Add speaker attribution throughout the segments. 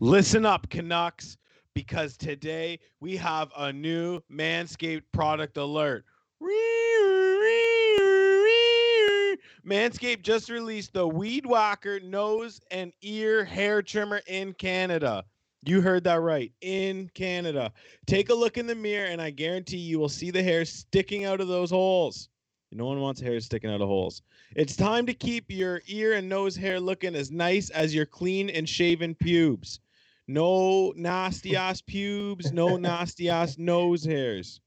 Speaker 1: Listen up, Canucks, because today we have a new Manscaped product alert. Manscaped just released the Weed Whacker nose and ear hair trimmer in Canada. You heard that right. In Canada. Take a look in the mirror, and I guarantee you will see the hair sticking out of those holes. No one wants hair sticking out of holes. It's time to keep your ear and nose hair looking as nice as your clean and shaven pubes. No nasty ass pubes, no nasty ass nose hairs.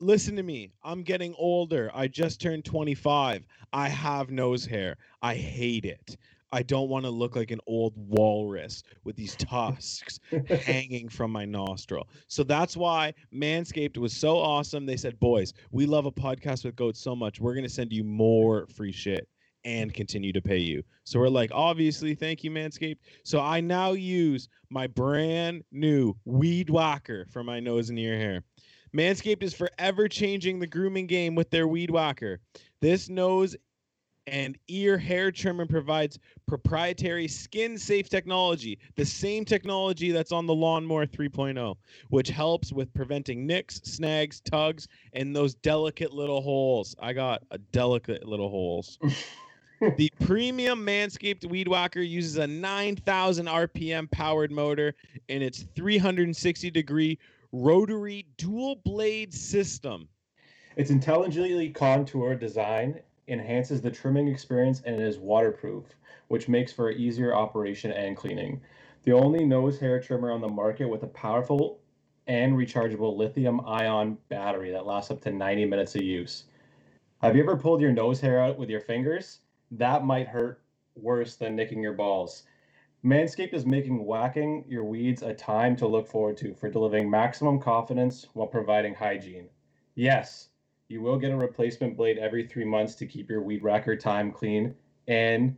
Speaker 1: Listen to me. I'm getting older. I just turned 25. I have nose hair. I hate it. I don't want to look like an old walrus with these tusks hanging from my nostril. So that's why Manscaped was so awesome. They said, Boys, we love a podcast with goats so much. We're going to send you more free shit and continue to pay you. So we're like, Obviously, thank you, Manscaped. So I now use my brand new Weed Whacker for my nose and ear hair. Manscaped is forever changing the grooming game with their Weed Whacker. This nose and ear hair trimmer provides proprietary skin safe technology, the same technology that's on the Lawnmower 3.0, which helps with preventing nicks, snags, tugs, and those delicate little holes. I got a delicate little holes. the premium Manscaped Weed Whacker uses a 9,000 RPM powered motor in its 360 degree rotary dual blade system.
Speaker 2: Its intelligently contoured design enhances the trimming experience and it is waterproof, which makes for easier operation and cleaning. The only nose hair trimmer on the market with a powerful and rechargeable lithium ion battery that lasts up to 90 minutes of use. Have you ever pulled your nose hair out with your fingers? That might hurt worse than nicking your balls. Manscaped is making whacking your weeds a time to look forward to for delivering maximum confidence while providing hygiene. Yes, you will get a replacement blade every three months to keep your weed whacker time clean and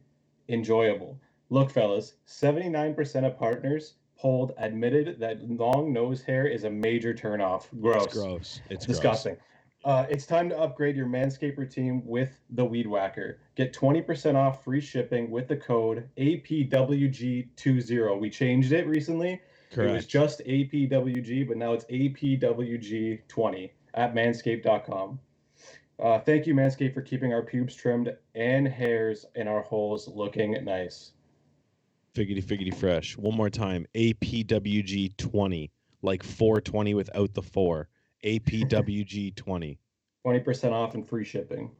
Speaker 2: enjoyable. Look, fellas, 79% of partners polled admitted that long nose hair is a major turnoff. Gross.
Speaker 1: It's gross. It's
Speaker 2: disgusting. Uh, it's time to upgrade your Manscaped routine with the Weed Whacker. Get 20% off free shipping with the code APWG20. We changed it recently.
Speaker 1: Correct.
Speaker 2: It was just APWG, but now it's APWG20 at manscaped.com. Uh, thank you, Manscaped, for keeping our pubes trimmed and hairs in our holes looking nice.
Speaker 1: Figgity, figgity, fresh. One more time APWG20, like 420 without the four APWG20. 20%
Speaker 2: off and free shipping.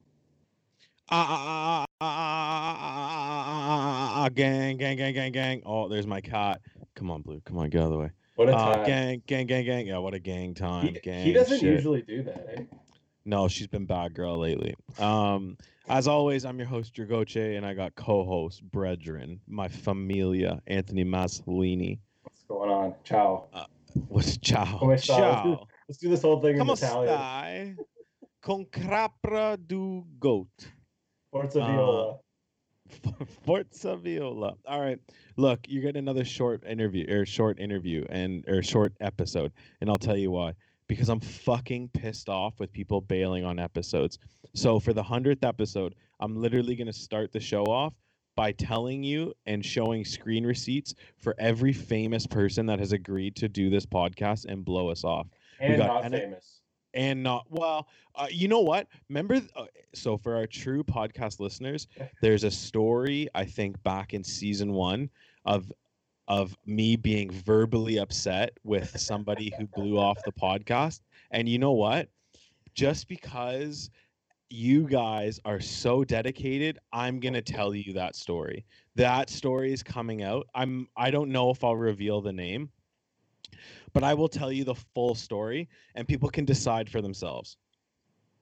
Speaker 1: Ah, ah, ah, ah, gang, gang, gang, gang, gang. Oh, there's my cot. Come on, Blue. Come on, get out of the way.
Speaker 2: What a time.
Speaker 1: Uh, gang, gang, gang, gang. Yeah, what a gang time.
Speaker 2: He,
Speaker 1: gang
Speaker 2: he doesn't
Speaker 1: shit.
Speaker 2: usually do that, eh?
Speaker 1: No, she's been bad girl lately. Um, as always, I'm your host, Dragoche, and I got co-host, Brethren, my familia, Anthony Masolini.
Speaker 2: What's going on? Ciao.
Speaker 1: Uh, what's ciao? Ciao.
Speaker 2: Let's do this whole thing in
Speaker 1: Come
Speaker 2: Italian.
Speaker 1: stai? Con crapra du goat.
Speaker 2: Forza
Speaker 1: Uh,
Speaker 2: Viola.
Speaker 1: Forza Viola. All right. Look, you're getting another short interview or short interview and or short episode, and I'll tell you why. Because I'm fucking pissed off with people bailing on episodes. So for the hundredth episode, I'm literally gonna start the show off by telling you and showing screen receipts for every famous person that has agreed to do this podcast and blow us off
Speaker 2: and
Speaker 1: got
Speaker 2: not
Speaker 1: N-
Speaker 2: famous.
Speaker 1: and not well uh, you know what? Remember th- uh, so for our true podcast listeners there's a story i think back in season one of of me being verbally upset with somebody who blew off the podcast. And you know what? Just because you guys are so dedicated i'm going to tell you that story. That story is coming out. I'm i don't know if i'll reveal the name but i will tell you the full story and people can decide for themselves.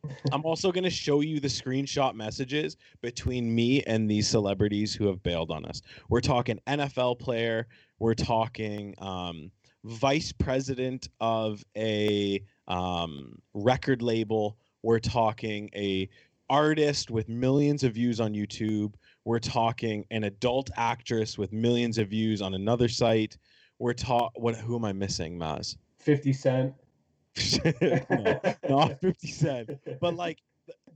Speaker 1: I'm also going to show you the screenshot messages between me and these celebrities who have bailed on us. We're talking nfl player we're talking um, vice president of a um, record label we're talking a artist with millions of views on youtube we're talking an adult actress with millions of views on another site we're taught what who am i missing maz
Speaker 2: 50 Cent.
Speaker 1: no, not 50 cent but like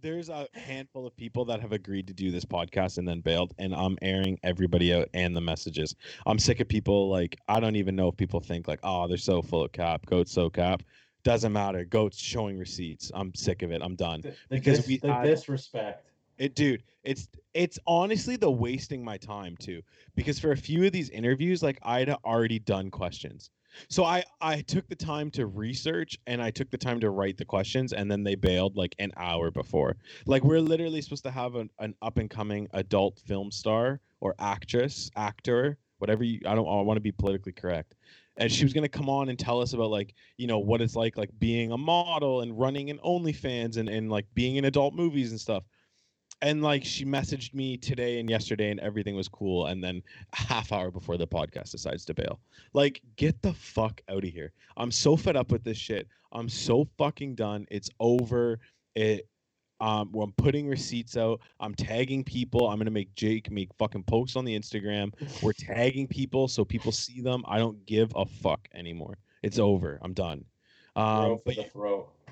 Speaker 1: there's a handful of people that have agreed to do this podcast and then bailed, and I'm airing everybody out and the messages. I'm sick of people like I don't even know if people think like, oh, they're so full of cap, goats so cap. Doesn't matter. Goats showing receipts. I'm sick of it. I'm done.
Speaker 2: The, the
Speaker 1: Because
Speaker 2: dis-
Speaker 1: we
Speaker 2: the disrespect.
Speaker 1: It, dude, it's it's honestly the wasting my time too. Because for a few of these interviews, like I'd already done questions. So I I took the time to research and I took the time to write the questions, and then they bailed like an hour before. Like we're literally supposed to have an, an up and coming adult film star or actress, actor, whatever you. I don't. I want to be politically correct. And she was gonna come on and tell us about like you know what it's like like being a model and running an OnlyFans and and like being in adult movies and stuff and like she messaged me today and yesterday and everything was cool and then half hour before the podcast decides to bail. Like get the fuck out of here. I'm so fed up with this shit. I'm so fucking done. It's over. It um i'm putting receipts out. I'm tagging people. I'm gonna make jake make fucking posts on the instagram. We're tagging people so people see them. I don't give a fuck anymore. It's over. I'm done. Um
Speaker 2: Throw for
Speaker 1: but.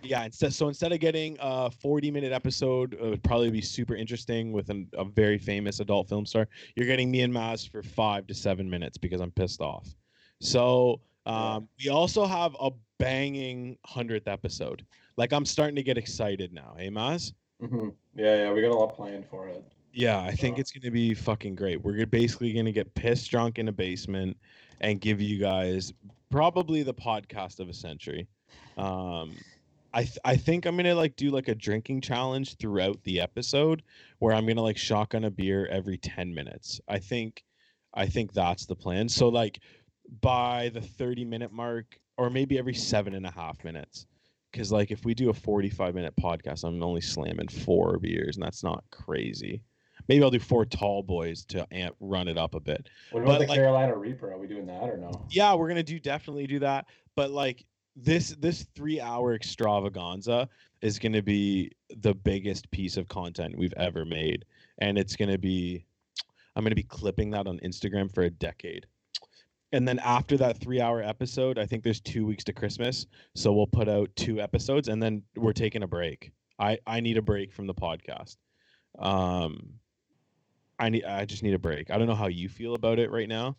Speaker 1: Yeah instead so instead of getting a 40 minute episode it would probably be super interesting with an, a very famous adult film star. You're getting me and maz for five to seven minutes because i'm pissed off. So um, we also have a banging 100th episode. Like i'm starting to get excited now. Hey maz?
Speaker 2: Hmm Yeah, yeah, we got a lot planned for it.
Speaker 1: yeah i think
Speaker 2: Uh,
Speaker 1: it's going to be fucking great. We're basically going to get pissed drunk in a basement and give you guys probably the podcast of a century. Um I, th- I think I'm gonna like do like a drinking challenge throughout the episode where I'm gonna like shotgun a beer every 10 minutes. I think I think that's the plan. So like by the 30 minute mark, or maybe every seven and a half minutes. Cause like if we do a 45 minute podcast, I'm only slamming four beers, and that's not crazy. Maybe I'll do four tall boys to amp run it up a bit.
Speaker 2: What about
Speaker 1: But,
Speaker 2: the
Speaker 1: like-
Speaker 2: Carolina Reaper? Are we doing that or no?
Speaker 1: yeah we're gonna do definitely do that but like this this three hour extravaganza is gonna be the biggest piece of content we've ever made. And it's gonna be i'm gonna be clipping that on instagram for a decade. And then after that three hour episode i think there's two weeks to christmas. So we'll put out two episodes and then we're taking a break. I i need a break from the podcast. Um i need i just need a break. I don't know how you feel about it right now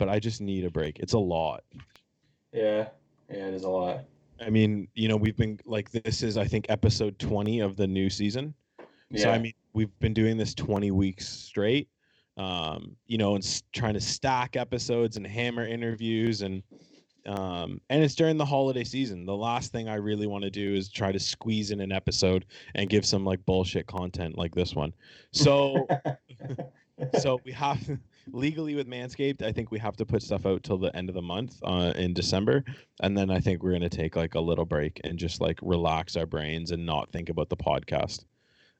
Speaker 1: but I just need a break. It's a lot.
Speaker 2: Yeah, yeah, it is a lot.
Speaker 1: I mean, you know, we've been like this is I think episode 20 of the new season.
Speaker 2: Yeah,
Speaker 1: So I mean, we've been doing this 20 weeks straight. Um, you know, and s- trying to stack episodes and hammer interviews and um and it's during the holiday season. The last thing I really want to do is try to squeeze in an episode and give some like bullshit content like this one. So so we have legally with Manscaped, I think we have to put stuff out till the end of the month uh, in December, and then I think we're gonna take like a little break and just like relax our brains and not think about the podcast.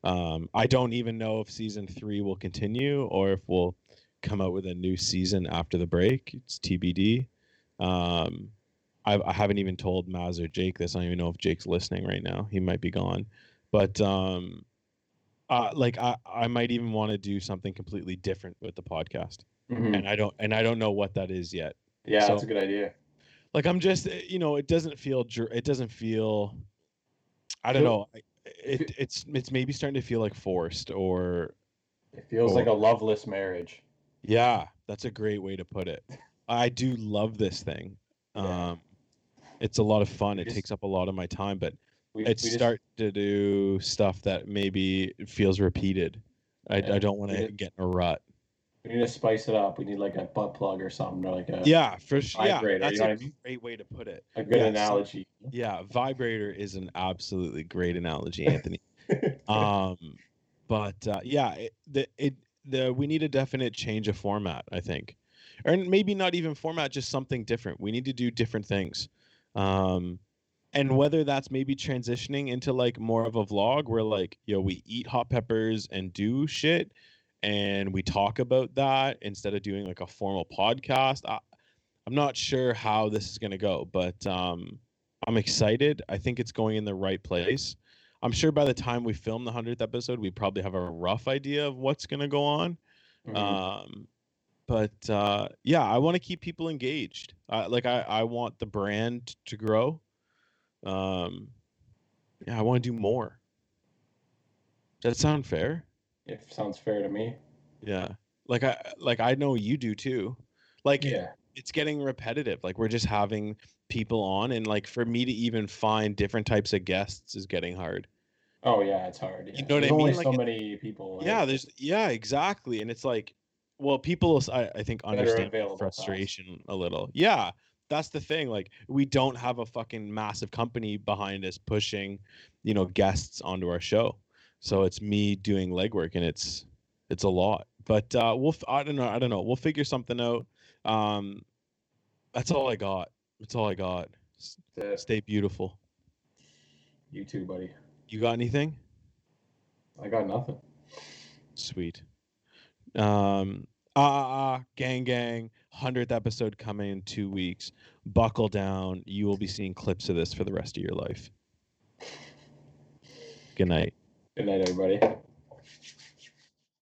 Speaker 1: Um, I don't even know if season three will continue or if we'll come out with a new season after the break. It's TBD. Um, I, I haven't even told Maz or Jake this. I don't even know if Jake's listening right now. He might be gone, but um, uh, like I, I might even want to do something completely different with the podcast,
Speaker 2: Mhm.
Speaker 1: and I don't and I don't know what that is yet.
Speaker 2: Yeah, that's a good idea.
Speaker 1: Like I'm just eh, you know it doesn't feel it doesn't feel I don't know it it's it's maybe starting to feel like forced or
Speaker 2: It feels
Speaker 1: Cool.
Speaker 2: like a loveless marriage.
Speaker 1: yeah that's a great way to put it. I do love this thing.
Speaker 2: Yeah.
Speaker 1: Um, it's a lot of fun. It
Speaker 2: just-
Speaker 1: takes up a lot of my time, but
Speaker 2: We,
Speaker 1: it
Speaker 2: we just-
Speaker 1: start to do stuff that maybe feels repeated. I,
Speaker 2: Yeah,
Speaker 1: I don't want to get in a rut.
Speaker 2: we need to spice it up. We need like a butt plug or something, or like a
Speaker 1: Yeah, for sure. Yeah,
Speaker 2: vibrator, you
Speaker 1: that's
Speaker 2: know
Speaker 1: a
Speaker 2: mean?
Speaker 1: great way to put it.
Speaker 2: a good
Speaker 1: yeah, so-
Speaker 2: analogy.
Speaker 1: Yeah, vibrator is an absolutely great analogy, Anthony. um, but uh, yeah, it, the it the we need a definite change of format. I think, or maybe not even format, just something different. We need to do different things. Um, and whether that's maybe transitioning into like more of a vlog where like you know we eat hot peppers and do shit and we talk about that instead of doing like a formal podcast I, i'm not sure how this is going to go but um i'm excited. I think it's going in the right place. I'm sure by the time we film the 100th episode we probably have a rough idea of what's going to go on.
Speaker 2: Mhm.
Speaker 1: um but uh yeah i want to keep people engaged. Uh, like i i want the brand to grow um yeah i want to do more Does that sound fair?
Speaker 2: It sounds fair to me.
Speaker 1: Yeah. Like I like I know you do too. Like
Speaker 2: Yeah.
Speaker 1: it's getting repetitive. Like we're just having people on and like for me to even find different types of guests is getting hard.
Speaker 2: Oh yeah, it's hard. Yeah.
Speaker 1: know what I
Speaker 2: There's only
Speaker 1: mean?
Speaker 2: so
Speaker 1: Like, it-
Speaker 2: many people. like,
Speaker 1: yeah, there's yeah, exactly. And it's like well, people I, I think understand frustration a little. Yeah. That's the thing. Like we don't have a fucking massive company behind us pushing, you know, guests onto our show. So it's me doing legwork and it's it's a lot. But uh we'll f- I don't know, I don't know. We'll figure something out. Um that's all I got. That's all I got. S-. Stay beautiful.
Speaker 2: You too, buddy.
Speaker 1: You got anything?
Speaker 2: I got nothing.
Speaker 1: Sweet. Um, ah, ah, ah, gang, gang. Hundredth episode coming in two weeks. Buckle down. You will be seeing clips of this for the rest of your life. Good night.
Speaker 2: Good night, everybody.